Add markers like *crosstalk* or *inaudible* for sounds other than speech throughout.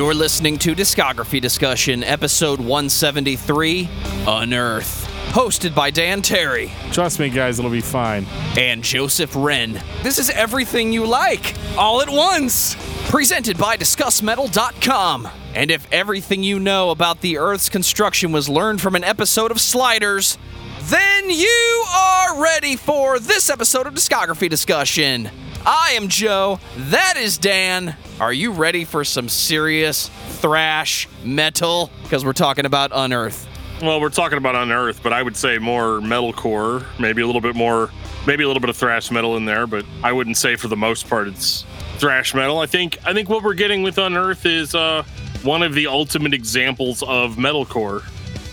You're listening to Discography Discussion, episode 173 Unearth. Hosted by Dan Terry Trust me, guys, it'll be fine. and Joseph Wren. This is everything you like, all at once. Presented by DiscussMetal.com. And if everything you know about the Earth's construction was learned from an episode of Sliders, then you are ready for this episode of Discography Discussion. I am Joe. That is Dan. Are you ready for some serious thrash metal? Because we're talking about Unearth. Well, we're talking about Unearth, but I would say more metalcore, maybe a little bit more, maybe a little bit of thrash metal in there, but I wouldn't say for the most part it's thrash metal. I think I think what we're getting with Unearth is uh, one of the ultimate examples of metalcore.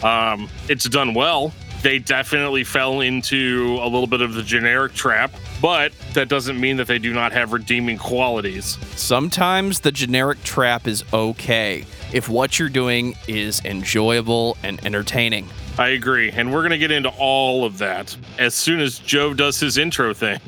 Um, it's done well. They definitely fell into a little bit of the generic trap, but that doesn't mean that they do not have redeeming qualities. Sometimes the generic trap is okay if what you're doing is enjoyable and entertaining. I agree, and we're gonna get into all of that as soon as Joe does his intro thing.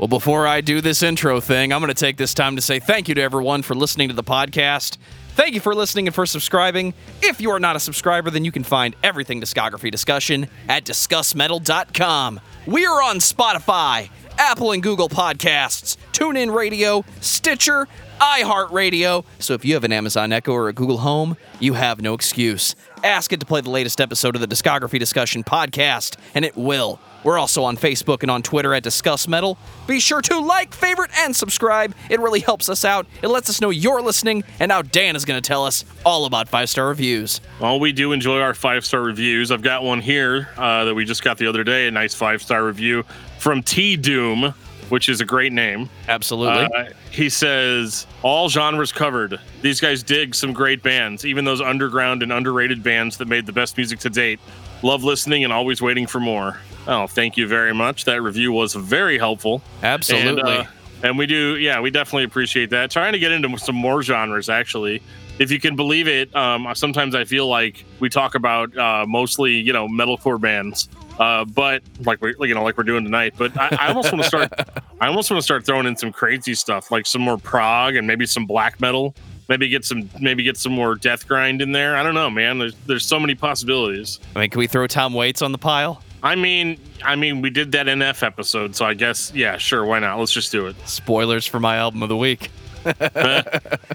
Well, before I do this intro thing, I'm going to take this time to say thank you to everyone for listening to the podcast. Thank you for listening and for subscribing. If you are not a subscriber, then you can find everything discography discussion at discussmetal.com. We are on Spotify, Apple and Google Podcasts, TuneIn Radio, Stitcher, iHeartRadio. So if you have an Amazon Echo or a Google Home, you have no excuse. Ask it to play the latest episode of the Discography Discussion podcast, and it will. We're also on Facebook and on Twitter at Discuss Metal. Be sure to like, favorite, and subscribe. It really helps us out. It lets us know you're listening, and now Dan is going to tell us all about five star reviews. Well, we do enjoy our five star reviews. I've got one here uh, that we just got the other day, a nice five star review from T Doom, which is a great name. Absolutely. Uh, he says, All genres covered. These guys dig some great bands, even those underground and underrated bands that made the best music to date. Love listening and always waiting for more. Oh, thank you very much. That review was very helpful. Absolutely. And, uh, and we do, yeah, we definitely appreciate that. Trying to get into some more genres, actually. If you can believe it, um, sometimes I feel like we talk about uh, mostly, you know, metalcore bands, uh, but like we, you know, like we're doing tonight. But I, I almost want to start. *laughs* I almost want to start throwing in some crazy stuff, like some more prog and maybe some black metal. Maybe get some, maybe get some more death grind in there. I don't know, man. There's there's so many possibilities. I mean, can we throw Tom Waits on the pile? I mean, I mean, we did that NF episode, so I guess, yeah, sure, why not? Let's just do it. Spoilers for my album of the week. *laughs*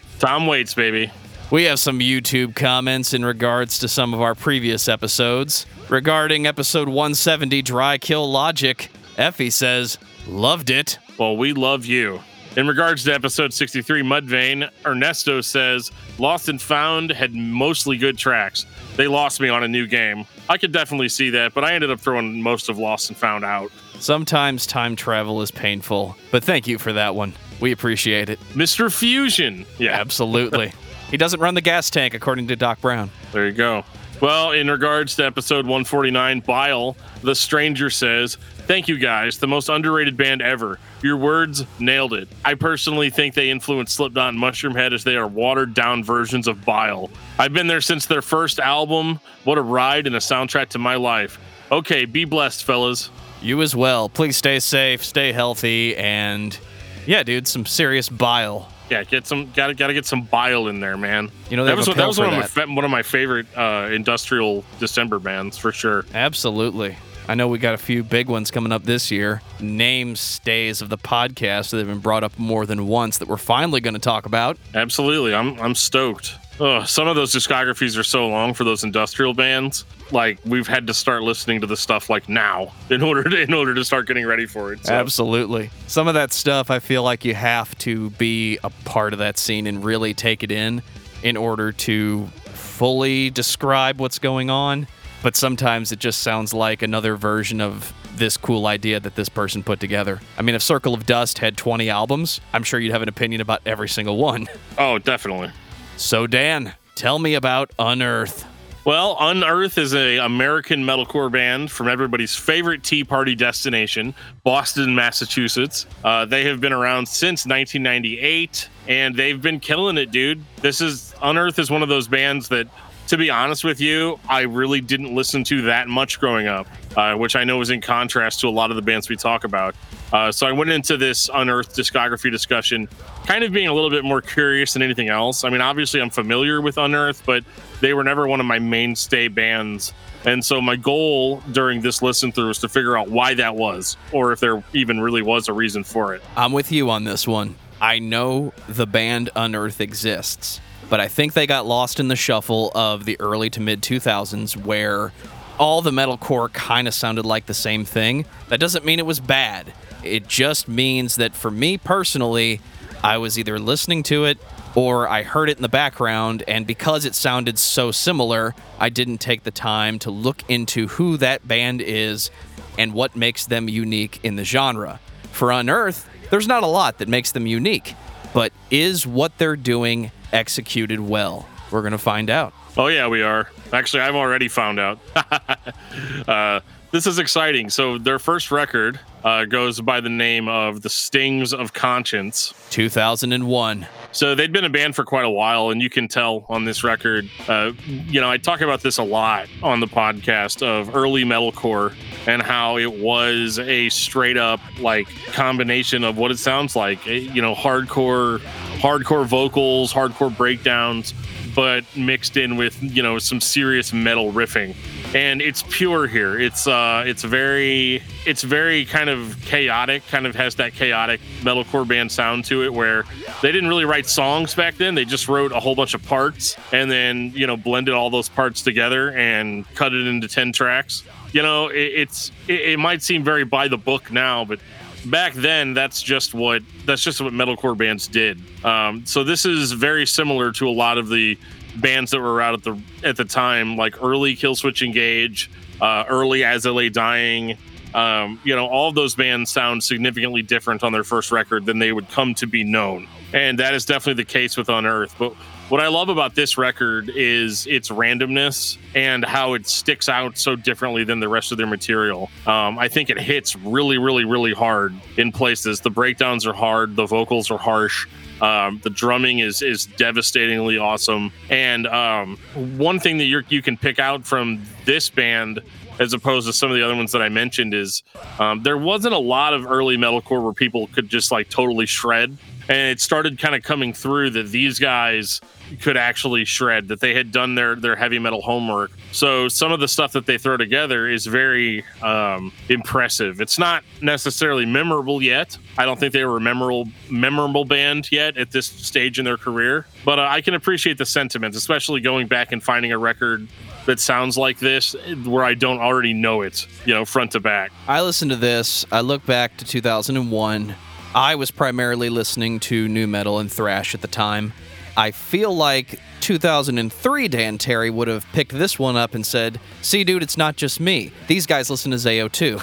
*laughs* Tom Waits, baby. We have some YouTube comments in regards to some of our previous episodes. Regarding episode 170, Dry Kill Logic, Effie says, Loved it. Well, we love you. In regards to episode 63, Mudvayne, Ernesto says, Lost and Found had mostly good tracks. They lost me on a new game. I could definitely see that, but I ended up throwing most of Lost and Found out. Sometimes time travel is painful, but thank you for that one. We appreciate it. Mr. Fusion. Yeah, Absolutely. *laughs* he doesn't run the gas tank, according to Doc Brown. There you go. Well, in regards to episode 149, Bile, the stranger says, Thank you guys, the most underrated band ever. Your words nailed it. I personally think they influenced Slipknot and Mushroomhead as they are watered down versions of Bile. I've been there since their first album. What a ride and a soundtrack to my life. Okay, be blessed, fellas. You as well. Please stay safe, stay healthy, and yeah, dude, some serious bile. Yeah, get some gotta gotta get some bile in there, man. You know, that was that was one of, my, one of my favorite uh, industrial December bands for sure. Absolutely. I know we got a few big ones coming up this year. Name stays of the podcast that have been brought up more than once that we're finally going to talk about. Absolutely, I'm I'm stoked. Ugh, some of those discographies are so long for those industrial bands. Like we've had to start listening to the stuff like now in order to, in order to start getting ready for it. So, Absolutely. Some of that stuff, I feel like you have to be a part of that scene and really take it in in order to fully describe what's going on. But sometimes it just sounds like another version of this cool idea that this person put together. I mean, if Circle of Dust had 20 albums, I'm sure you'd have an opinion about every single one. Oh, definitely. So, Dan, tell me about Unearth. Well, Unearth is a American metalcore band from everybody's favorite Tea Party destination, Boston, Massachusetts. Uh, they have been around since 1998, and they've been killing it, dude. This is Unearth is one of those bands that, to be honest with you, I really didn't listen to that much growing up, uh, which I know is in contrast to a lot of the bands we talk about. Uh, so I went into this Unearthed discography discussion kind of being a little bit more curious than anything else. I mean, obviously, I'm familiar with Unearthed, but they were never one of my mainstay bands. And so my goal during this listen through was to figure out why that was, or if there even really was a reason for it. I'm with you on this one. I know the band Unearth exists, but I think they got lost in the shuffle of the early to mid 2000s where all the metalcore kind of sounded like the same thing. That doesn't mean it was bad. It just means that for me personally, I was either listening to it or I heard it in the background, and because it sounded so similar, I didn't take the time to look into who that band is and what makes them unique in the genre. For Unearth, there's not a lot that makes them unique, but is what they're doing executed well? We're going to find out. Oh, yeah, we are. Actually, I've already found out. *laughs* uh, this is exciting. So, their first record uh, goes by the name of The Stings of Conscience. 2001. So they'd been a band for quite a while, and you can tell on this record. Uh, you know, I talk about this a lot on the podcast of early metalcore and how it was a straight up like combination of what it sounds like. Eh, you know, hardcore, hardcore vocals, hardcore breakdowns, but mixed in with you know some serious metal riffing and it's pure here. It's uh, it's very, it's very kind of chaotic. Kind of has that chaotic metalcore band sound to it, where they didn't really write songs back then. They just wrote a whole bunch of parts and then you know blended all those parts together and cut it into ten tracks. You know, it, it's it, it might seem very by the book now, but back then that's just what that's just what metalcore bands did um, so this is very similar to a lot of the bands that were out at the at the time, like early Killswitch Engage, uh, early As I Dying. Um, you know, all those bands sound significantly different on their first record than they would come to be known, and that is definitely the case with Unearth. But what I love about this record is its randomness and how it sticks out so differently than the rest of their material. Um, I think it hits really, really, really hard in places. The breakdowns are hard, the vocals are harsh. Um, the drumming is is devastatingly awesome, and um, one thing that you you can pick out from this band as opposed to some of the other ones that I mentioned is um, there wasn't a lot of early metalcore where people could just like totally shred, and it started kind of coming through that these guys could actually shred that they had done their their heavy metal homework so some of the stuff that they throw together is very um, impressive it's not necessarily memorable yet i don't think they were a memorable memorable band yet at this stage in their career but uh, i can appreciate the sentiment especially going back and finding a record that sounds like this where I don't already know it, you know, front to back. I listened to this. I look back to 2001. I was primarily listening to nu metal and thrash at the time. I feel like 2003 Dan Terry would have picked this one up and said, "See, dude, it's not just me. These guys listen to Zao too."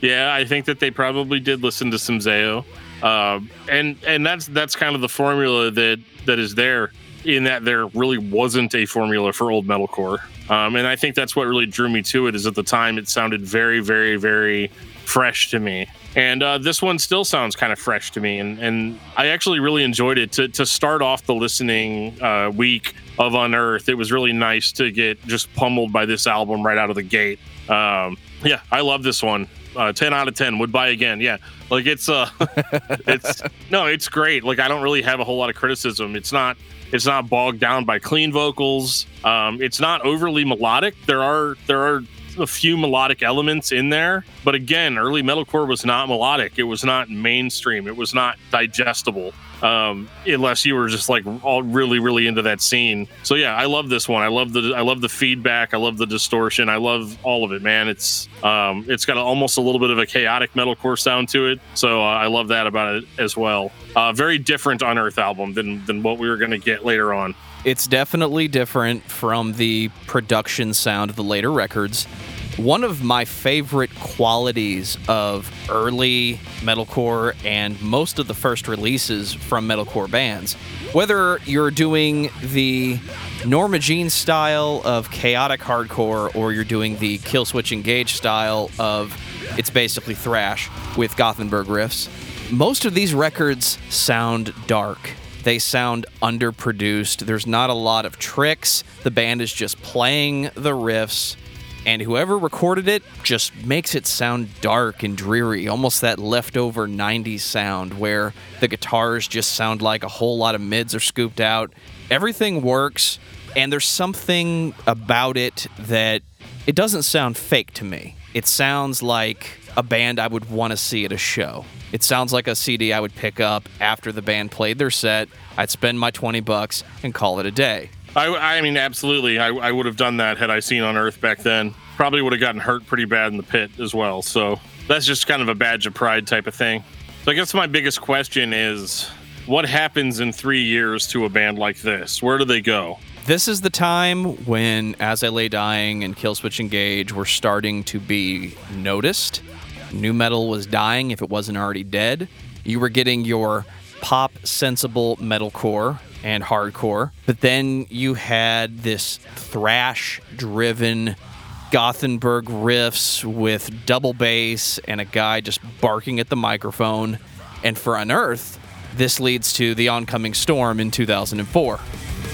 *laughs* yeah, I think that they probably did listen to some Zao, uh, and and that's that's kind of the formula that that is there. In that there really wasn't a formula for old metalcore, um, and I think that's what really drew me to it. Is at the time it sounded very, very, very fresh to me and uh, this one still sounds kind of fresh to me and, and i actually really enjoyed it. To, to start off the listening uh, week of unearth it was really nice to get just pummeled by this album right out of the gate. Um, yeah i love this one. Uh, 10 out of 10 would buy again yeah. Like it's uh *laughs* it's no it's great. Like i don't really have a whole lot of criticism. It's not it's not bogged down by clean vocals. Um, it's not overly melodic. There are there are a few melodic elements in there, but again, early metalcore was not melodic. It was not mainstream. It was not digestible. Um, unless you were just like all really, really into that scene. So yeah, I love this one. I love the I love the feedback. I love the distortion. I love all of it, man. It's um, it's got a, almost a little bit of a chaotic metalcore sound to it. So uh, I love that about it as well. Uh, very different Unearth album than than what we were going to get later on. It's definitely different from the production sound of the later records. One of my favorite qualities of early metalcore and most of the first releases from metalcore bands, whether you're doing the Norma Jean style of chaotic hardcore or you're doing the Killswitch Engage style of it's basically thrash with Gothenburg riffs, most of these records sound dark they sound underproduced. There's not a lot of tricks. The band is just playing the riffs. and whoever recorded it just makes it sound dark and dreary, almost that leftover 90s sound where the guitars just sound like a whole lot of mids are scooped out. Everything works, and there's something about it that it doesn't sound fake to me. It sounds like a band I would want to see at a show. It sounds like a CD I would pick up after the band played their set. I'd spend my 20 bucks and call it a day. I, I mean, absolutely. I, I would have done that had I seen Unearth back then. Probably would have gotten hurt pretty bad in the pit as well. So that's just kind of a badge of pride type of thing. So I guess my biggest question is what happens in three years to a band like this? Where do they go? This is the time when As I Lay Dying and Killswitch Engage were starting to be noticed. Nu metal was dying if it wasn't already dead. You were getting your pop sensible metalcore and hardcore, but then you had this thrash driven Gothenburg riffs with double bass and a guy just barking at the microphone. And for Unearth, this leads to the oncoming storm in 2004.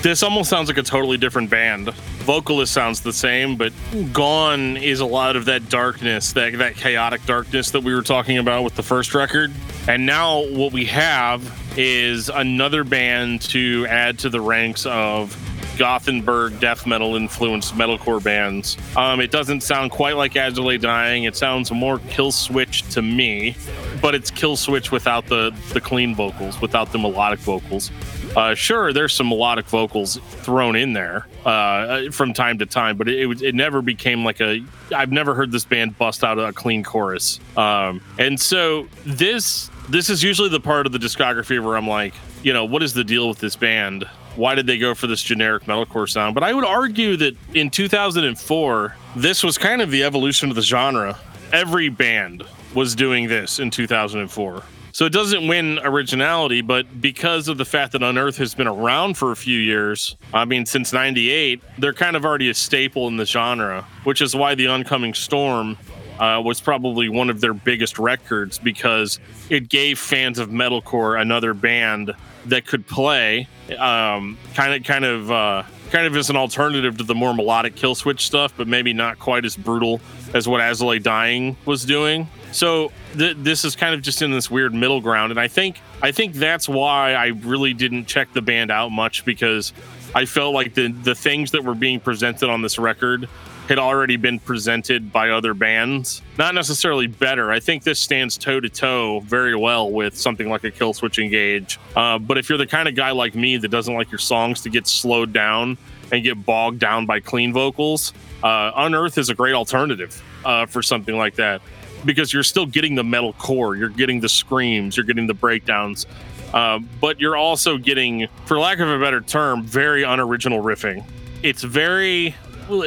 This almost sounds like a totally different band. Vocalist sounds the same, but gone is a lot of that darkness, that that chaotic darkness that we were talking about with the first record. And now what we have is another band to add to the ranks of Gothenburg death metal influenced metalcore bands. Um, it doesn't sound quite like Lay Dying. It sounds more Killswitch to me, but it's Killswitch without the the clean vocals, without the melodic vocals. Uh, sure, there's some melodic vocals thrown in there uh, from time to time, but it, it, it never became like a. I've never heard this band bust out a clean chorus, um, and so this this is usually the part of the discography where I'm like, you know, what is the deal with this band? Why did they go for this generic metalcore sound? But I would argue that in 2004, this was kind of the evolution of the genre. Every band was doing this in 2004. So it doesn't win originality, but because of the fact that Unearth has been around for a few years, I mean, since 98, they're kind of already a staple in the genre, which is why The Oncoming Storm uh, was probably one of their biggest records because it gave fans of metalcore another band that could play um, kind of kind of uh, kind of as an alternative to the more melodic Killswitch stuff, but maybe not quite as brutal as what Lay Dying was doing. So th- this is kind of just in this weird middle ground, and I think I think that's why I really didn't check the band out much because I felt like the the things that were being presented on this record had already been presented by other bands. Not necessarily better. I think this stands toe to toe very well with something like a Killswitch Engage. Uh, but if you're the kind of guy like me that doesn't like your songs to get slowed down and get bogged down by clean vocals, uh, Unearth is a great alternative uh, for something like that because you're still getting the metal core, you're getting the screams, you're getting the breakdowns. Uh, but you're also getting, for lack of a better term, very unoriginal riffing. It's very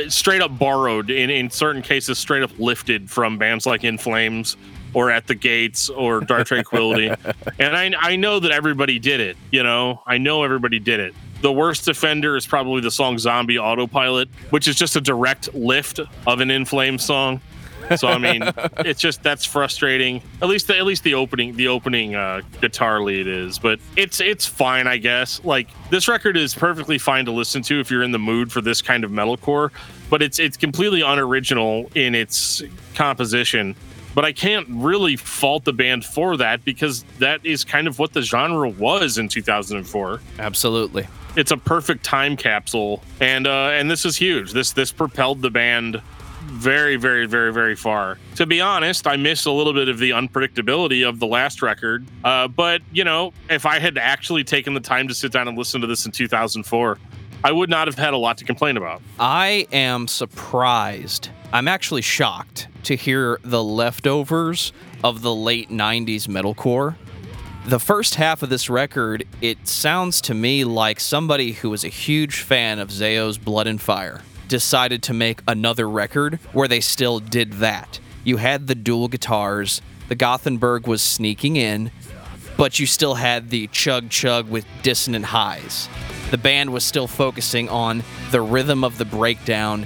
straight up borrowed in, in certain cases straight up lifted from bands like in flames or at the gates or dark tranquillity *laughs* and I, I know that everybody did it you know i know everybody did it the worst offender is probably the song zombie autopilot which is just a direct lift of an in flames song so I mean, *laughs* it's just that's frustrating. At least the, at least the opening the opening uh, guitar lead is, but it's it's fine, I guess. Like this record is perfectly fine to listen to if you're in the mood for this kind of metalcore, but it's it's completely unoriginal in its composition. But I can't really fault the band for that because that is kind of what the genre was in 2004. Absolutely it's a perfect time capsule and uh and this is huge this this propelled the band very, very, very, very far. To be honest, I miss a little bit of the unpredictability of the last record. Uh, but, you know, if I had actually taken the time to sit down and listen to this in 2004, I would not have had a lot to complain about. I am surprised. I'm actually shocked to hear the leftovers of the late 90s metalcore. The first half of this record, it sounds to me like somebody who was a huge fan of Zao's Blood and Fire decided to make another record where they still did that. You had the dual guitars, the Gothenburg was sneaking in, but you still had the chug chug with dissonant highs. The band was still focusing on the rhythm of the breakdown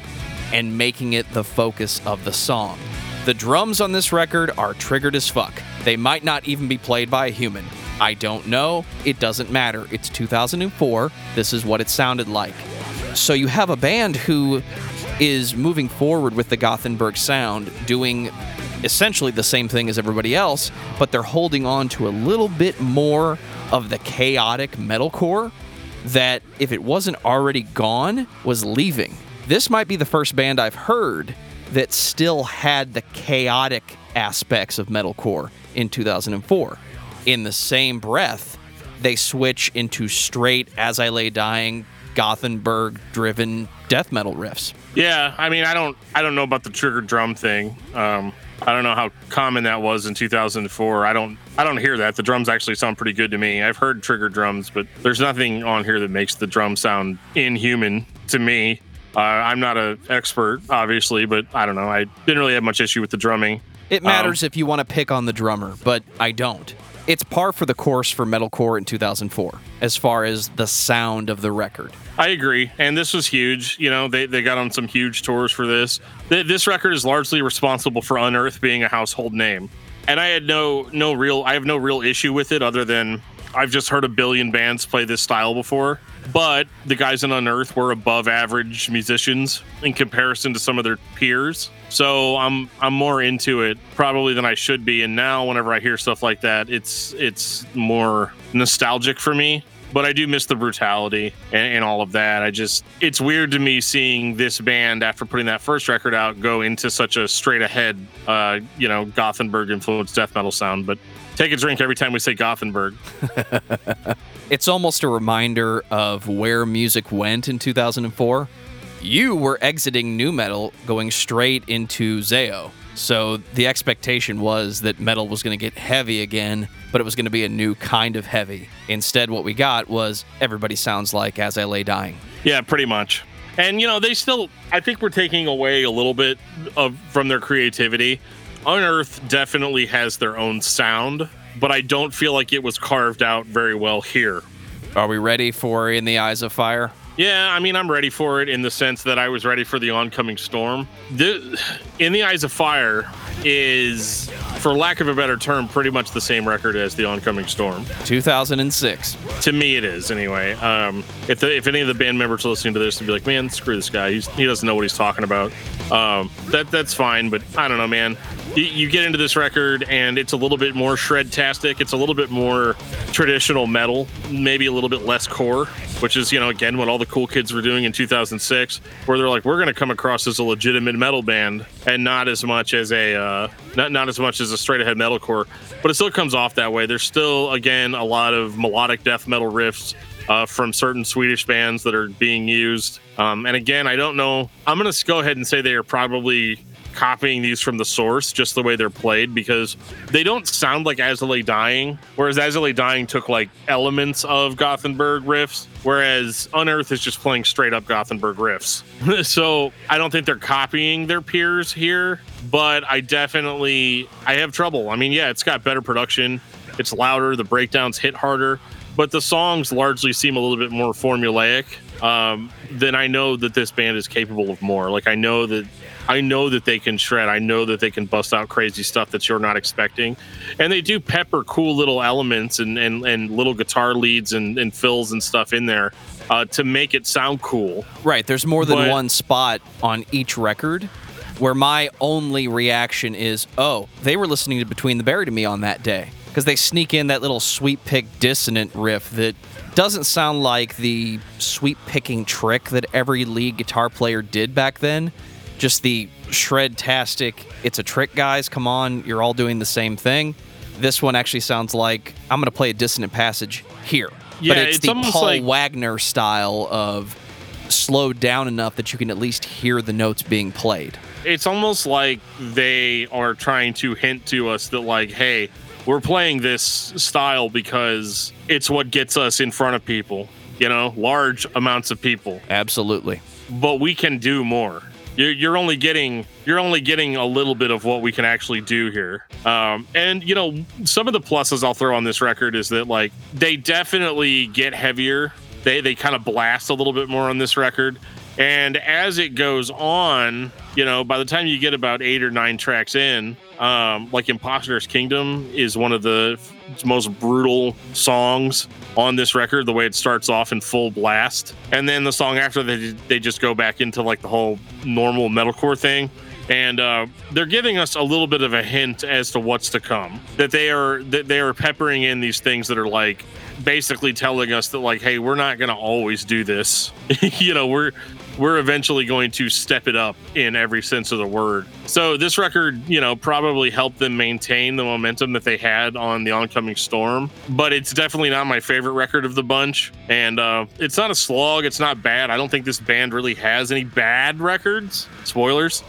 and making it the focus of the song. The drums on this record are triggered as fuck. They might not even be played by a human. I don't know. It doesn't matter. It's 2004. This is what it sounded like. So you have a band who is moving forward with the Gothenburg sound, doing essentially the same thing as everybody else, but they're holding on to a little bit more of the chaotic metalcore that, if it wasn't already gone, was leaving. This might be the first band I've heard that still had the chaotic aspects of metalcore in 2004. In the same breath, they switch into straight As I Lay Dying, Gothenburg driven death metal riffs. Yeah, I mean, I don't, I don't know about the trigger drum thing. Um, I don't know how common that was in 2004. I don't, I don't hear that. The drums actually sound pretty good to me. I've heard trigger drums, but there's nothing on here that makes the drum sound inhuman to me. Uh, I'm not an expert, obviously, but I don't know. I didn't really have much issue with the drumming. It matters um, if you want to pick on the drummer, but I don't. It's par for the course for metalcore in 2004 as far as the sound of the record. I agree, and this was huge. You know, they, they got on some huge tours for this. This record is largely responsible for Unearth being a household name, and I had no no real I have no real issue with it other than I've just heard a billion bands play this style before. But the guys in Unearth were above average musicians in comparison to some of their peers. So I'm I'm more into it probably than I should be. And now whenever I hear stuff like that, it's it's more nostalgic for me but I do miss the brutality and, and, all of that. I just, it's weird to me seeing this band after putting that first record out go into such a straight ahead, uh, you know, Gothenburg influenced death metal sound. But take a drink every time we say Gothenburg. *laughs* it's almost a reminder of where music went in 2004. You were exiting nu metal, going straight into Zao. So the expectation was that metal was going to get heavy again, but it was going to be a new kind of heavy. Instead, what we got was everybody sounds like As I Lay Dying. Yeah, pretty much. And you know, they still I think we're taking away a little bit of from their creativity. Unearth definitely has their own sound, but I don't feel like it was carved out very well here. Are we ready for In the Eyes of Fire? Yeah, I mean, I'm ready for it in the sense that I was ready for the oncoming storm. The, in the Eyes of Fire is, for lack of a better term, pretty much the same record as the oncoming storm. 2006. To me, it is anyway. Um, if the, if any of the band members are listening to this, to be like, man, screw this guy. He's, he doesn't know what he's talking about. Um, that that's fine, but I don't know, man you get into this record and it's a little bit more shred-tastic. It's a little bit more traditional metal, maybe a little bit less core, which is, you know, again, what all the cool kids were doing in 2006, where they're like, we're going to come across as a legitimate metal band and not as much as a, uh, not, not as much as a straight ahead metalcore, but it still comes off that way. There's still, again, a lot of melodic death metal riffs uh, from certain Swedish bands that are being used. Um, and again, I don't know. I'm going to go ahead and say they are probably copying these from the source, just the way they're played, because they don't sound like Lay Dying. Whereas Lay Dying took like elements of Gothenburg riffs, whereas Unearth is just playing straight up Gothenburg riffs. *laughs* so I don't think they're copying their peers here, but I definitely I have trouble. I mean, yeah, it's got better production, it's louder, the breakdowns hit harder, but the songs largely seem a little bit more formulaic. Um, then I know that this band is capable of more. Like I know that I know that they can shred. I know that they can bust out crazy stuff that you're not expecting. And they do pepper cool little elements and, and, and little guitar leads and, and fills and stuff in there uh, to make it sound cool. Right. There's more than but, one spot on each record where my only reaction is, oh, they were listening to Between the Buried and Me on that day. Because they sneak in that little sweep pick dissonant riff that doesn't sound like the sweep picking trick that every lead guitar player did back then just the shred tastic it's a trick guys. Come on you're all doing the same thing. This one actually sounds like i'm going to play a dissonant passage here. Yeah, but it's, it's the paul like, wagner style of slowed down enough that you can at least hear the notes being played. It's almost like they are trying to hint to us that like hey we're playing this style because it's what gets us in front of people you know large amounts of people. Absolutely. But we can do more you're, you're only getting you're only getting a little bit of what we can actually do here. Um, and you know, some of the pluses I'll throw on this record is that like they definitely get heavier. They they kind of blast a little bit more on this record. And as it goes on, you know, by the time you get about eight or nine tracks in, um, like Imposter's Kingdom is one of the most brutal songs on this record. The way it starts off in full blast, and then the song after that, they just go back into like the whole normal metalcore thing. And uh, they're giving us a little bit of a hint as to what's to come. That they are that they are peppering in these things that are like basically telling us that like, hey, we're not going to always do this. *laughs* you know, we're we're eventually going to step it up in every sense of the word. So this record, you know, probably helped them maintain the momentum that they had on the oncoming storm. But it's definitely not my favorite record of the bunch, and uh, it's not a slog. It's not bad. I don't think this band really has any bad records. Spoilers.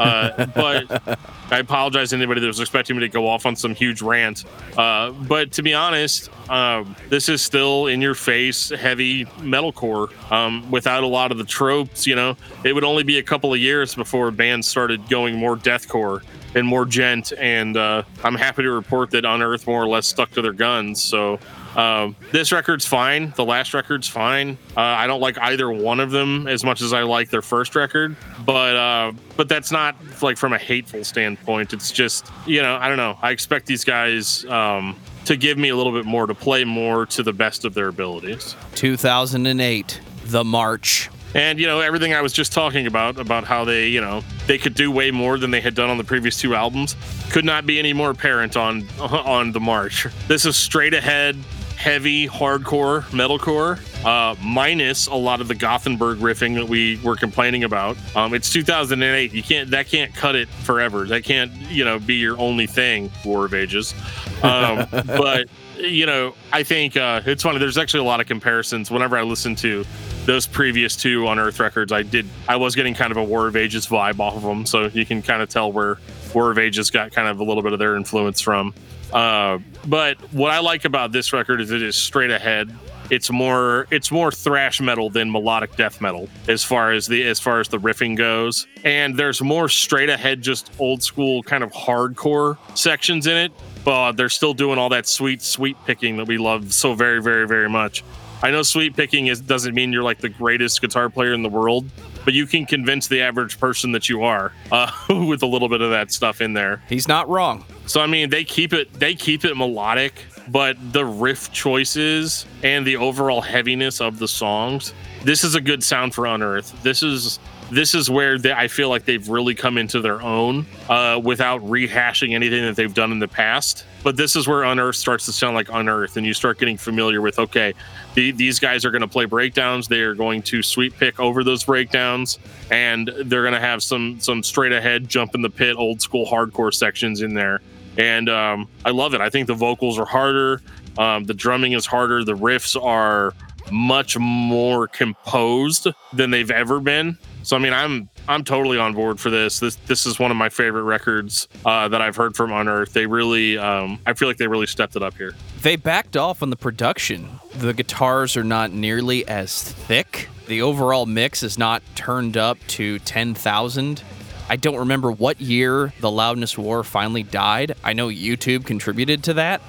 Uh, but I apologize to anybody that was expecting me to go off on some huge rant. Uh, but to be honest, um, this is still in your face, heavy metalcore um, without a lot of the tropes. You know, it would only be a couple of years before bands started going more deathcore and more djent. And uh, I'm happy to report that Unearth more or less stuck to their guns. So um, this record's fine. The last record's fine. Uh, I don't like either one of them as much as I like their first record, but uh, but that's not like from a hateful standpoint. It's just you know I don't know. I expect these guys um, to give me a little bit more to play more to the best of their abilities. 2008, The March. And you know everything I was just talking about about how they you know they could do way more than they had done on the previous two albums could not be any more apparent on *laughs* on the March. This is straight ahead heavy hardcore metalcore, uh, minus a lot of the Gothenburg riffing that we were complaining about. Um, it's 2008. You can't that can't cut it forever. That can't you know be your only thing. War of Ages, um, *laughs* but you know I think uh, it's funny. There's actually a lot of comparisons whenever I listen to those previous two Unearth records. I did I was getting kind of a War of Ages vibe off of them, so you can kind of tell where War of Ages got kind of a little bit of their influence from. Uh, but what I like about this record is it is straight ahead. It's more it's more thrash metal than melodic death metal as far as the as far as the riffing goes. And there's more straight ahead, just old school kind of hardcore sections in it. But they're still doing all that sweet sweep picking that we love so very very very much. I know sweep picking is doesn't mean you're like the greatest guitar player in the world, but you can convince the average person that you are uh, *laughs* with a little bit of that stuff in there. He's not wrong. So I mean, they keep it they keep it melodic, but the riff choices and the overall heaviness of the songs. This is a good sound for Unearth. This is this is where they, I feel like they've really come into their own uh, without rehashing anything that they've done in the past. But this is where Unearth starts to sound like Unearth, and you start getting familiar with okay, the, these guys are going to play breakdowns. They are going to sweep pick over those breakdowns, and they're going to have some some straight ahead jump in the pit, old school hardcore sections in there. And um, I love it. I think the vocals are harder, um, the drumming is harder, the riffs are much more composed than they've ever been. So I mean, I'm I'm totally on board for this. This this is one of my favorite records uh, that I've heard from Unearth. They really, um, I feel like they really stepped it up here. They backed off on the production. The guitars are not nearly as thick. The overall mix is not turned up to ten thousand. I don't remember what year the Loudness War finally died. I know YouTube contributed to that,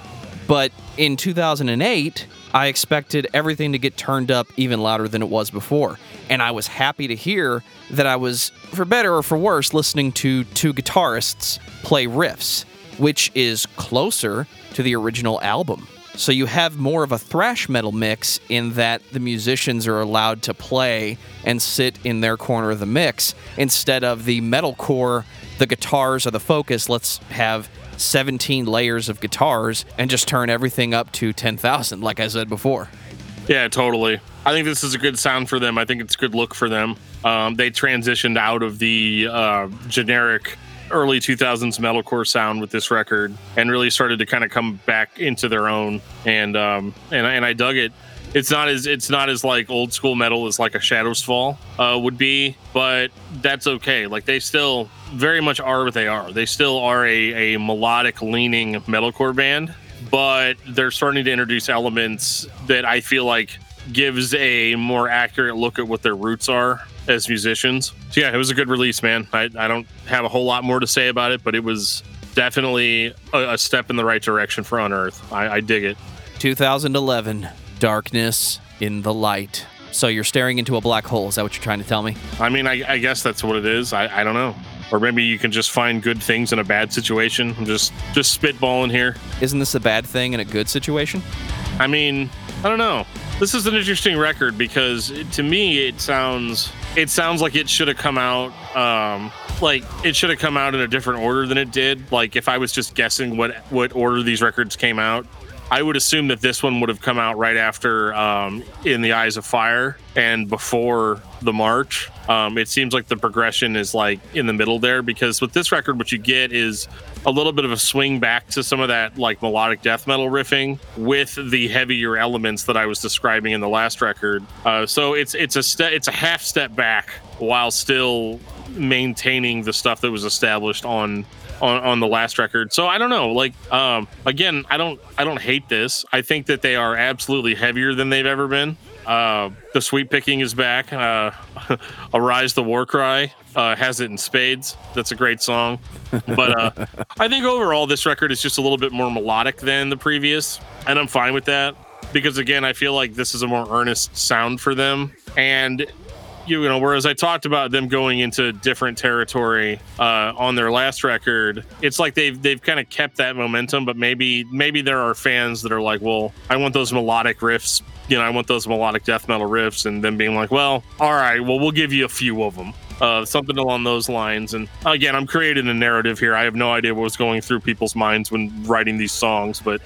but in 2008, I expected everything to get turned up even louder than it was before. And I was happy to hear that I was, for better or for worse, listening to two guitarists play riffs, which is closer to the original album. So you have more of a thrash metal mix in that the musicians are allowed to play and sit in their corner of the mix instead of the metalcore, the guitars are the focus. Let's have 17 layers of guitars and just turn everything up to 10,000, like I said before. Yeah, totally. I think this is a good sound for them. I think it's a good look for them. Um, they transitioned out of the uh, generic early 2000s metalcore sound with this record and really started to kind of come back into their own and um and, and i dug it it's not as it's not as like old school metal as like a shadows fall uh, would be but that's okay like they still very much are what they are they still are a, a melodic leaning metalcore band but they're starting to introduce elements that i feel like gives a more accurate look at what their roots are as musicians. So yeah, it was a good release, man. I, I don't have a whole lot more to say about it, but it was definitely a, a step in the right direction for Unearth. I, I dig it. 2011, Darkness in the Light. So you're staring into a black hole. Is that what you're trying to tell me? I mean, I, I guess that's what it is. I, I don't know. Or maybe you can just find good things in a bad situation. I'm just just spitballing here. Isn't this a bad thing in a good situation? I mean, I don't know. This is an interesting record because it, to me it sounds it sounds like it should have come out um, like it should have come out in a different order than it did. Like if I was just guessing what what order these records came out, I would assume that this one would have come out right after um, In the Eyes of Fire and before The March. Um, it seems like the progression is like in the middle there because with this record, what you get is a little bit of a swing back to some of that like melodic death metal riffing with the heavier elements that I was describing in the last record. Uh, so it's it's a step it's a half step back while still maintaining the stuff that was established on on, on the last record. So I don't know. Like um, again, I don't I don't hate this. I think that they are absolutely heavier than they've ever been. Uh, the sweep picking is back. Uh, *laughs* Arise the War Cry uh, has it in spades. That's a great song. But uh, *laughs* I think overall, this record is just a little bit more melodic than the previous, and I'm fine with that because again, I feel like this is a more earnest sound for them, and you know, whereas I talked about them going into different territory uh, on their last record, it's like they've they've kind of kept that momentum, but maybe maybe there are fans that are like, well, I want those melodic riffs. You know, I want those melodic death metal riffs, and then being like, well, all right, well, we'll give you a few of them. Uh, something along those lines. And again, I'm creating a narrative here. I have no idea what was going through people's minds when writing these songs, but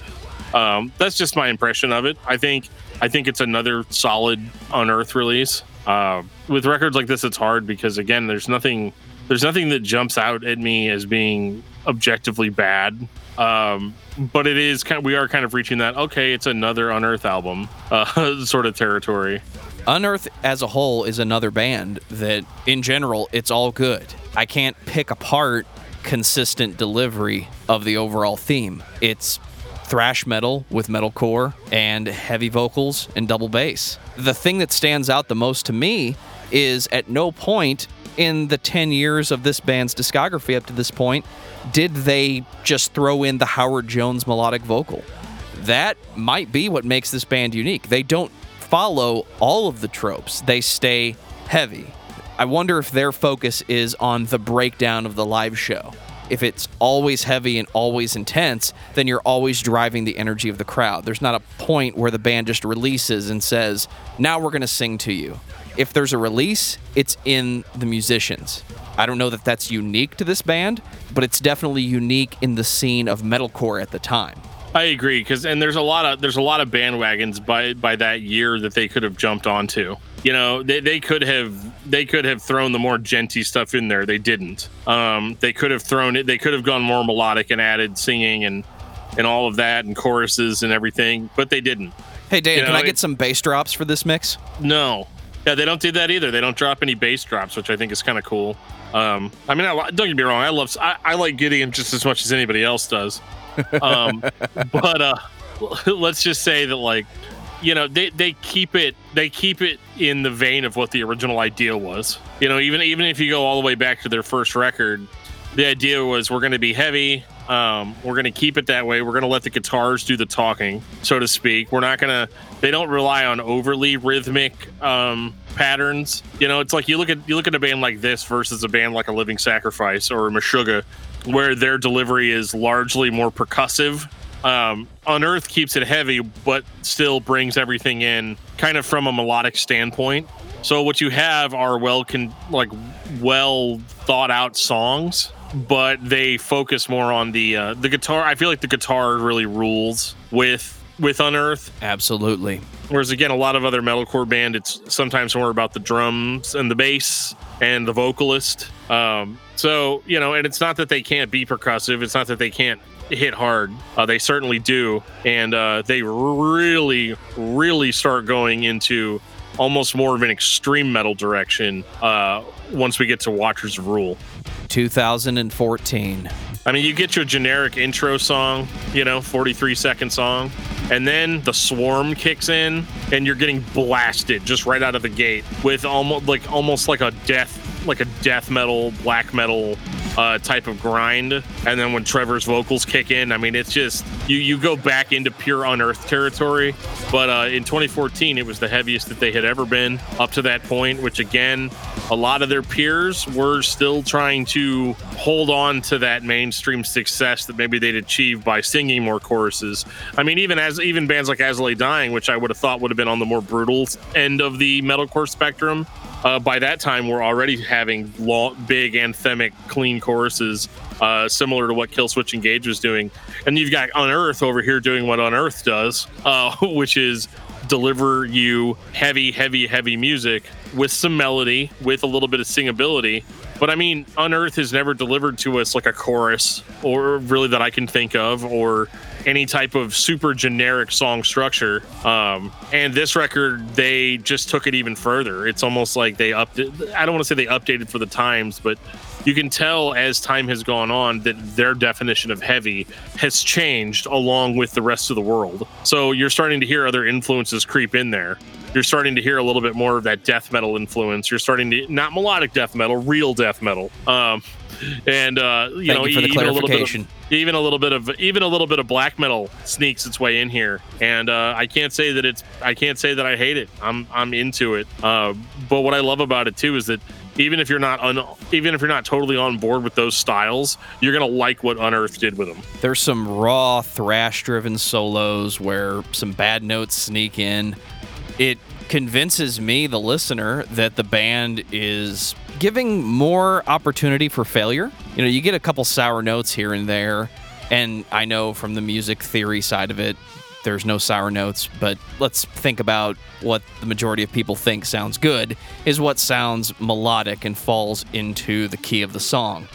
um, that's just my impression of it. I think I think it's another solid Unearth release. Uh, with records like this, it's hard because again, there's nothing there's nothing that jumps out at me as being objectively bad. Um, but it is kind of, we are kind of reaching that okay, it's another Unearth album *laughs* uh, sort of territory. Unearth as a whole is another band that, in general, it's all good. I can't pick apart consistent delivery of the overall theme. It's thrash metal with metalcore and heavy vocals and double bass. The thing that stands out the most to me is at no point in the 10 years of this band's discography up to this point did they just throw in the Howard Jones melodic vocal. That might be what makes this band unique. They don't follow all of the tropes, they stay heavy. I wonder if their focus is on the breakdown of the live show if it's always heavy and always intense, then you're always driving the energy of the crowd. There's not a point where the band just releases and says, now we're going to sing to you. If there's a release, it's in the musicians. I don't know that that's unique to this band, but it's definitely unique in the scene of metalcore at the time. I agree because and there's a lot of there's a lot of bandwagons by by that year that they could have jumped onto. You know, they, they could have they could have thrown the more djenty stuff in there. They didn't. Um, they could have thrown it. They could have gone more melodic and added singing and and all of that and choruses and everything, but they didn't. Hey Dan, you know, can I get some bass drops for this mix? No. Yeah, they don't do that either. They don't drop any bass drops, which I think is kind of cool. Um, I mean, I, don't get me wrong. I love I, I like Gideon just as much as anybody else does. Um, but uh, *laughs* let's just say that like you know they, they keep it they keep it in the vein of what the original idea was. You know even even if you go all the way back to their first record the idea was we're going to be heavy um, we're going to keep it that way we're going to let the guitars do the talking so to speak. We're not going to they don't rely on overly rhythmic um, patterns. You know it's like you look at you look at a band like this versus a band like a living sacrifice or a meshuggah where their delivery is largely more percussive. Um, Unearth keeps it heavy, but still brings everything in kind of from a melodic standpoint. So what you have are well con- like well thought out songs, but they focus more on the uh, the guitar. I feel like the guitar really rules with with Unearth. Absolutely. Whereas again, a lot of other metalcore band, it's sometimes more about the drums and the bass and the vocalist. Um, so you know, and it's not that they can't be percussive. It's not that they can't hit hard. Uh, they certainly do, and uh, they really, really start going into almost more of an extreme metal direction uh, once we get to Watchers of Rule. 2014. I mean, you get your generic intro song, you know, 43 second song, and then the swarm kicks in, and you're getting blasted just right out of the gate with almost like almost like a death like a death metal, black metal uh, type of grind. And then when Trevor's vocals kick in, I mean, it's just you you go back into pure unearthed territory. But uh, in 2014, it was the heaviest that they had ever been up to that point. Which again, a lot of their peers were still trying to hold on to that mainstream success that maybe they'd achieved by singing more choruses. I mean, even as even bands like As Dying, which I would have thought would have been on the more brutal end of the metalcore spectrum, uh, by that time we're already having long, big anthemic clean choruses uh, similar to what Killswitch Engage was doing and you've got unearth over here doing what unearth does uh, *laughs* which is deliver you heavy heavy heavy music with some melody with a little bit of singability but i mean unearth has never delivered to us like a chorus or really that i can think of or any type of super generic song structure. Um, and this record, they just took it even further. It's almost like they upped it. I don't want to say they updated for the times, but you can tell as time has gone on that their definition of heavy has changed along with the rest of the world. So you're starting to hear other influences creep in there. You're starting to hear a little bit more of that death metal influence. You're starting to not melodic death metal, real death metal. Um, and uh, you Thank know, you even a little bit of, even a little bit of even a little bit of black metal sneaks its way in here. And uh, I can't say that it's I can't say that I hate it. I'm I'm into it. Uh, but what I love about it too is that even if you're not un, even if you're not totally on board with those styles, you're gonna like what Unearth did with them. There's some raw thrash driven solos where some bad notes sneak in. It convinces me, the listener, that the band is giving more opportunity for failure. You know, you get a couple sour notes here and there, and I know from the music theory side of it, there's no sour notes, but let's think about what the majority of people think sounds good is what sounds melodic and falls into the key of the song.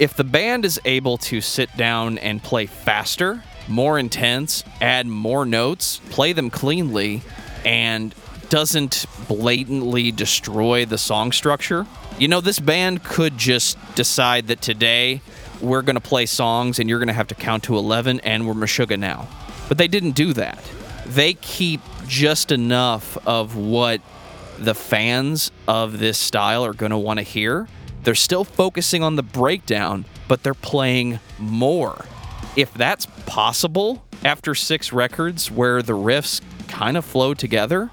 If the band is able to sit down and play faster, more intense, add more notes, play them cleanly, and doesn't blatantly destroy the song structure, you know, this band could just decide that today we're going to play songs and you're going to have to count to 11 and we're Meshuggah now. But they didn't do that. They keep just enough of what the fans of this style are going to want to hear. They're still focusing on the breakdown, but they're playing more. If that's possible after six records where the riffs kind of flow together,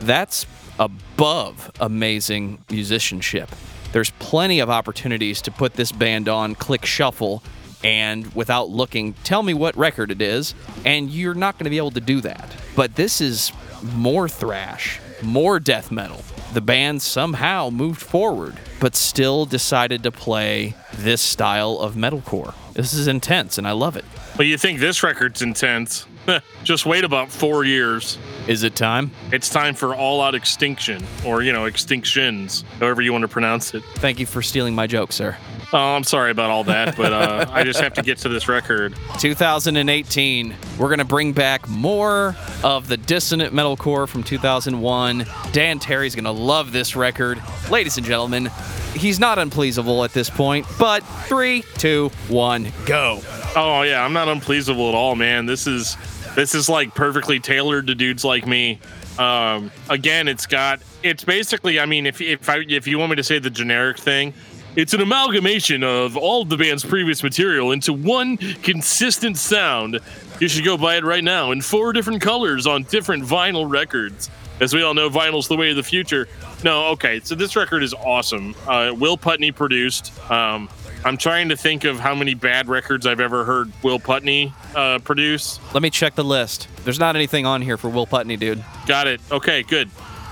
that's above amazing musicianship. There's plenty of opportunities to put this band on, click shuffle, and without looking, tell me what record it is, and you're not going to be able to do that. But this is more thrash, more death metal. The band somehow moved forward, but still decided to play this style of metalcore. This is intense, and I love it. But you think this record's intense? *laughs* Just wait about four years. Is it time? It's time for all out extinction, or you know, extinctions, however you want to pronounce it. Thank you for stealing my joke, sir. Oh, I'm sorry about all that, but uh, *laughs* I just have to get to this record. 2018, we're going to bring back more of the dissonant metalcore from 2001. Dan Terry's going to love this record. Ladies and gentlemen, he's not unpleasable at this point, but three, two, one, go. Oh yeah, I'm not unpleasable at all, man. This is this is like perfectly tailored to dudes like me. Um, again, it's got it's basically. I mean, if if I if you want me to say the generic thing, it's an amalgamation of all of the band's previous material into one consistent sound. You should go buy it right now in four different colors on different vinyl records. As we all know, vinyl's the way of the future. No, okay, so this record is awesome. Uh, Will Putney produced. Um, I'm trying to think of how many bad records I've ever heard Will Putney uh, produce. Let me check the list. There's not anything on here for Will Putney, dude. Got it. Okay, good.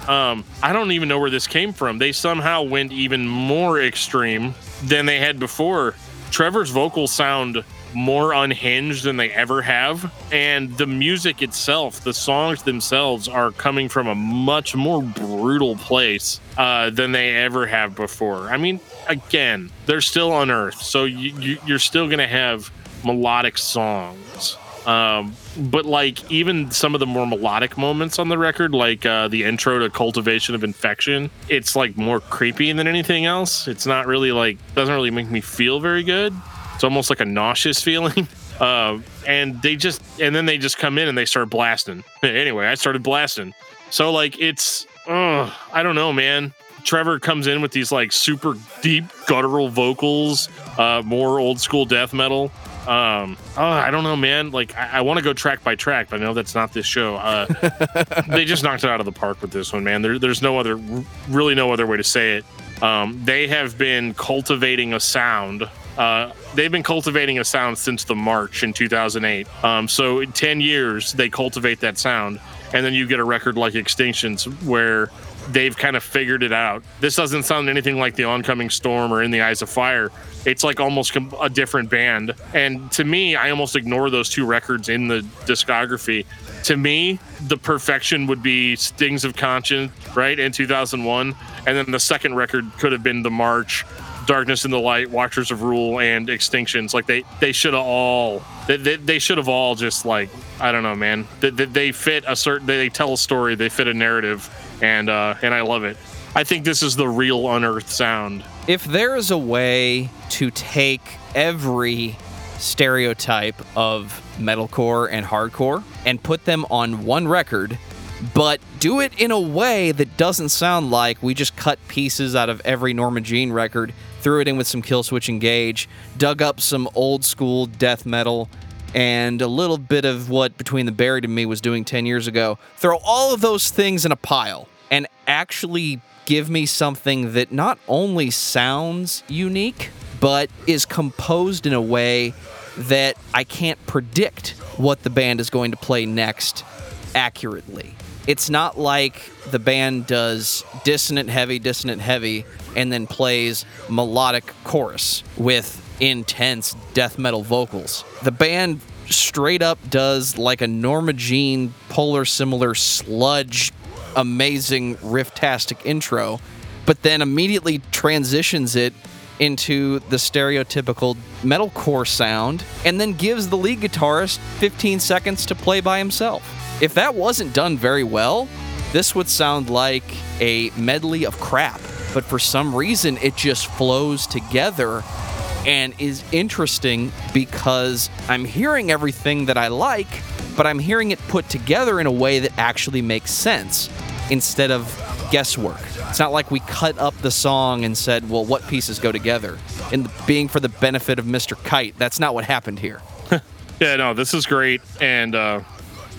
Um, I don't even know where this came from. They somehow went even more extreme than they had before. Trevor's vocals sound more unhinged than they ever have. And the music itself, the songs themselves, are coming from a much more brutal place uh, than they ever have before. I mean, again, they're still Unearth, so you, you, you're still going to have melodic songs. Um, but like even some of the more melodic moments on the record, like uh, the intro to Cultivation of Infection, it's like more creepy than anything else. It's not really like doesn't really make me feel very good. It's almost like a nauseous *laughs* feeling. Uh, and they just and then they just come in and they start blasting. *laughs* Anyway, I started blasting. So like it's uh, I don't know, man. Trevor comes in with these like super deep guttural vocals, uh, more old school death metal. Um, oh, I don't know, man. Like, I, I want to go track by track, but I know that's not this show. Uh, *laughs* they just knocked it out of the park with this one, man. There, there's no other, really no other way to say it. Um, they have been cultivating a sound. Uh, they've been cultivating a sound since the March in 2008. Um, so in 10 years, they cultivate that sound, and then you get a record like Extinctions where they've kind of figured it out. This doesn't sound anything like the Oncoming Storm or In the Eyes of Fire. It's like almost a different band. And to me, I almost ignore those two records in the discography. To me, the perfection would be Stings of Conscience, right, in 2001. And then the second record could have been The March, Darkness in the Light, Watchers of Rule, and Extinctions. Like they, they should have all, they, they, they should have all just like, I don't know, man. They, they, they fit a certain, they tell a story, they fit a narrative and uh, and I love it. I think this is the real unearthed sound. If there is a way to take every stereotype of metalcore and hardcore and put them on one record, but do it in a way that doesn't sound like we just cut pieces out of every Norma Jean record, threw it in with some Killswitch Engage, dug up some old school death metal, and a little bit of what Between the Buried and Me was doing 10 years ago. Throw all of those things in a pile and actually give me something that not only sounds unique, but is composed in a way that I can't predict what the band is going to play next accurately. It's not like the band does dissonant heavy, dissonant heavy, and then plays melodic chorus with intense death metal vocals. The band straight up does like a Norma Jean polar similar sludge amazing riff-tastic intro, but then immediately transitions it into the stereotypical metalcore sound and then gives the lead guitarist 15 seconds to play by himself. If that wasn't done very well, this would sound like a medley of crap. But for some reason, it just flows together and is interesting because I'm hearing everything that I like, but I'm hearing it put together in a way that actually makes sense instead of guesswork. It's not like we cut up the song and said, well, what pieces go together? And being for the benefit of Mr. Kite, that's not what happened here. *laughs* yeah, no, this is great. And uh,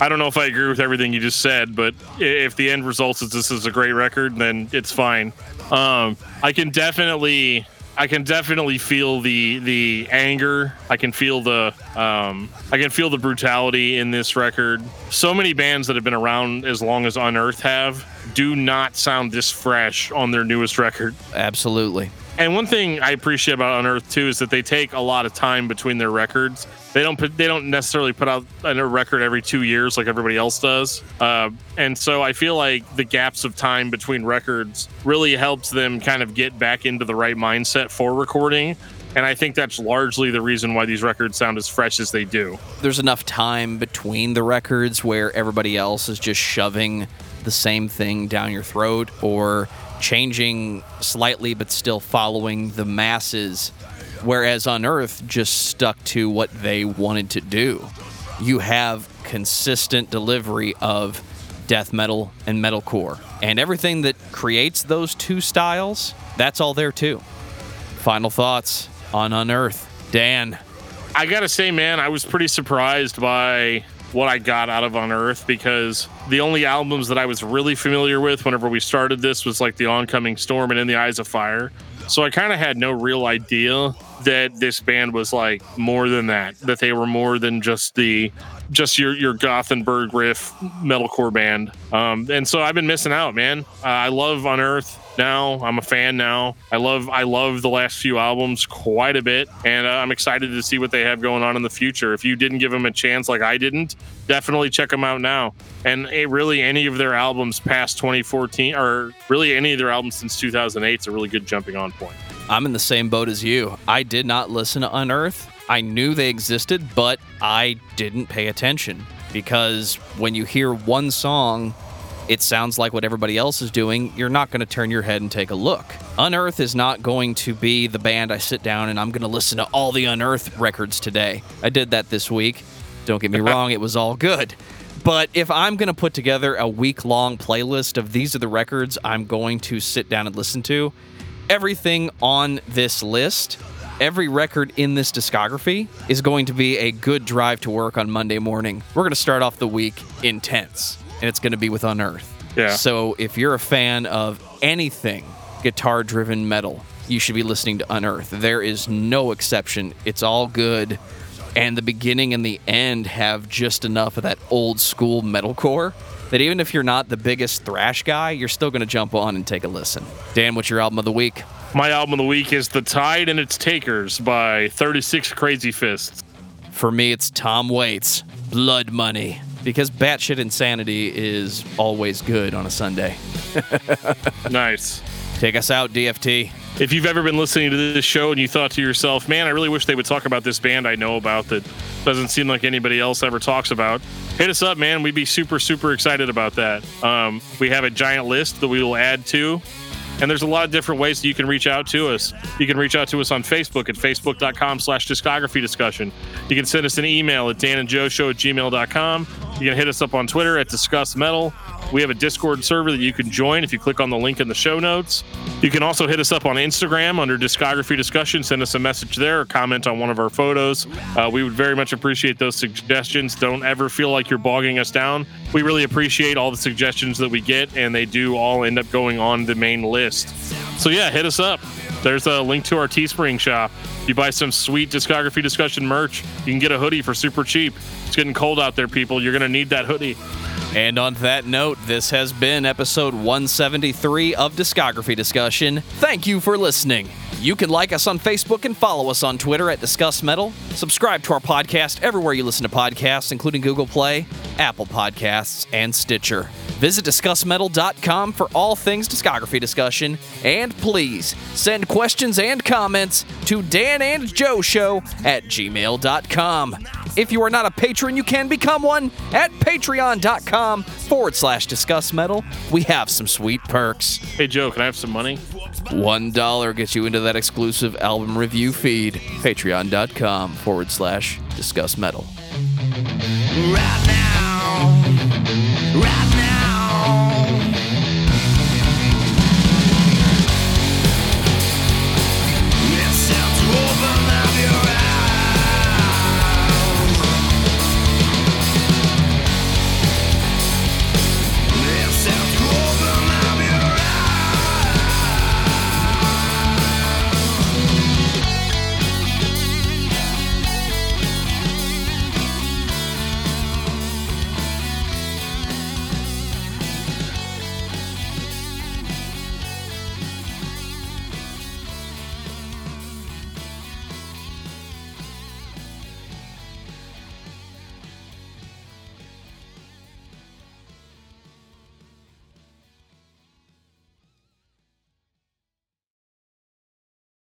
I don't know if I agree with everything you just said, but if the end result is this is a great record, then it's fine. Um, I can definitely I can definitely feel the the anger. I can feel the um, I can feel the brutality in this record. So many bands that have been around as long as Unearth have do not sound this fresh on their newest record. Absolutely. And one thing I appreciate about Unearth too is that they take a lot of time between their records. They don't put they don't necessarily put out a record every two years like everybody else does. Uh, and so I feel like the gaps of time between records really helps them kind of get back into the right mindset for recording. And I think that's largely the reason why these records sound as fresh as they do. There's enough time between the records where everybody else is just shoving the same thing down your throat or changing slightly but still following the masses, whereas Unearth just stuck to what they wanted to do. You have consistent delivery of death metal and metalcore, and everything that creates those two styles, that's all there too. Final thoughts on Unearth. Dan. I gotta say, man, I was pretty surprised by what I got out of Unearth because the only albums that I was really familiar with whenever we started this was like The Oncoming Storm and In the Eyes of Fire. So I kind of had no real idea that this band was like more than that, that they were more than just the just your your Gothenburg riff metalcore band. Um, and so I've been missing out, man. Uh, I love Unearth now. I'm a fan now. I love I love the last few albums quite a bit, and uh, I'm excited to see what they have going on in the future. If you didn't give them a chance like I didn't, definitely check them out now. And uh, really, any of their albums past 2014, or really any of their albums since 2008, is a really good jumping on point. I'm in the same boat as you. I did not listen to Unearth. I knew they existed, but I didn't pay attention because when you hear one song it sounds like what everybody else is doing, you're not going to turn your head and take a look. Unearth is not going to be the band I sit down and I'm going to listen to all the Unearth records today. I did that this week. Don't get me *laughs* wrong, it was all good. But if I'm going to put together a week long playlist of these are the records I'm going to sit down and listen to, everything on this list, every record in this discography is going to be a good drive to work on Monday morning. We're going to start off the week intense, and it's going to be with Unearth. Yeah. So if you're a fan of anything guitar driven metal, you should be listening to Unearth. There is no exception. It's all good. And the beginning and the end have just enough of that old school metalcore that even if you're not the biggest thrash guy, you're still going to jump on and take a listen. Dan, what's your album of the week? My album of the week is The Tide and Its Takers by 36 Crazy Fists. For me, it's Tom Waits, Blood Money, because batshit insanity is always good on a Sunday. *laughs* Nice. Take us out, DFT. If you've ever been listening to this show and you thought to yourself, man, I really wish they would talk about this band I know about that doesn't seem like anybody else ever talks about, hit us up, man. We'd be super, super excited about that. Um, we have a giant list that we will add to. And there's a lot of different ways that you can reach out to us. You can reach out to us on Facebook at facebook.com slash discography discussion. You can send us an email at danandjoeshow at gmail.com. You can hit us up on Twitter at discuss metal. We have a Discord server that you can join if you click on the link in the show notes. You can also hit us up on Instagram under discography discussion. Send us a message there or comment on one of our photos. Uh, we would very much appreciate those suggestions. Don't ever feel like you're bogging us down. We really appreciate all the suggestions that we get, and they do all end up going on the main list. So, yeah, hit us up. There's a link to our Teespring shop. If you buy some sweet discography discussion merch, you can get a hoodie for super cheap. It's getting cold out there, people. You're going to need that hoodie. And on that note, this has been episode 173 of Discography Discussion. Thank you for listening. You can like us on Facebook and follow us on Twitter at Discuss Metal. Subscribe to our podcast everywhere you listen to podcasts, including Google Play, Apple Podcasts, and Stitcher. Visit DiscussMetal.com for all things discography discussion. And please send questions and comments to Dan and Joe Show at gmail.com. If you are not a patron, you can become one at patreon.com forward slash discuss metal. We have some sweet perks. Hey, Joe, can I have some money? One dollar gets you into that exclusive album review feed. Patreon.com forward slash discuss metal. Rap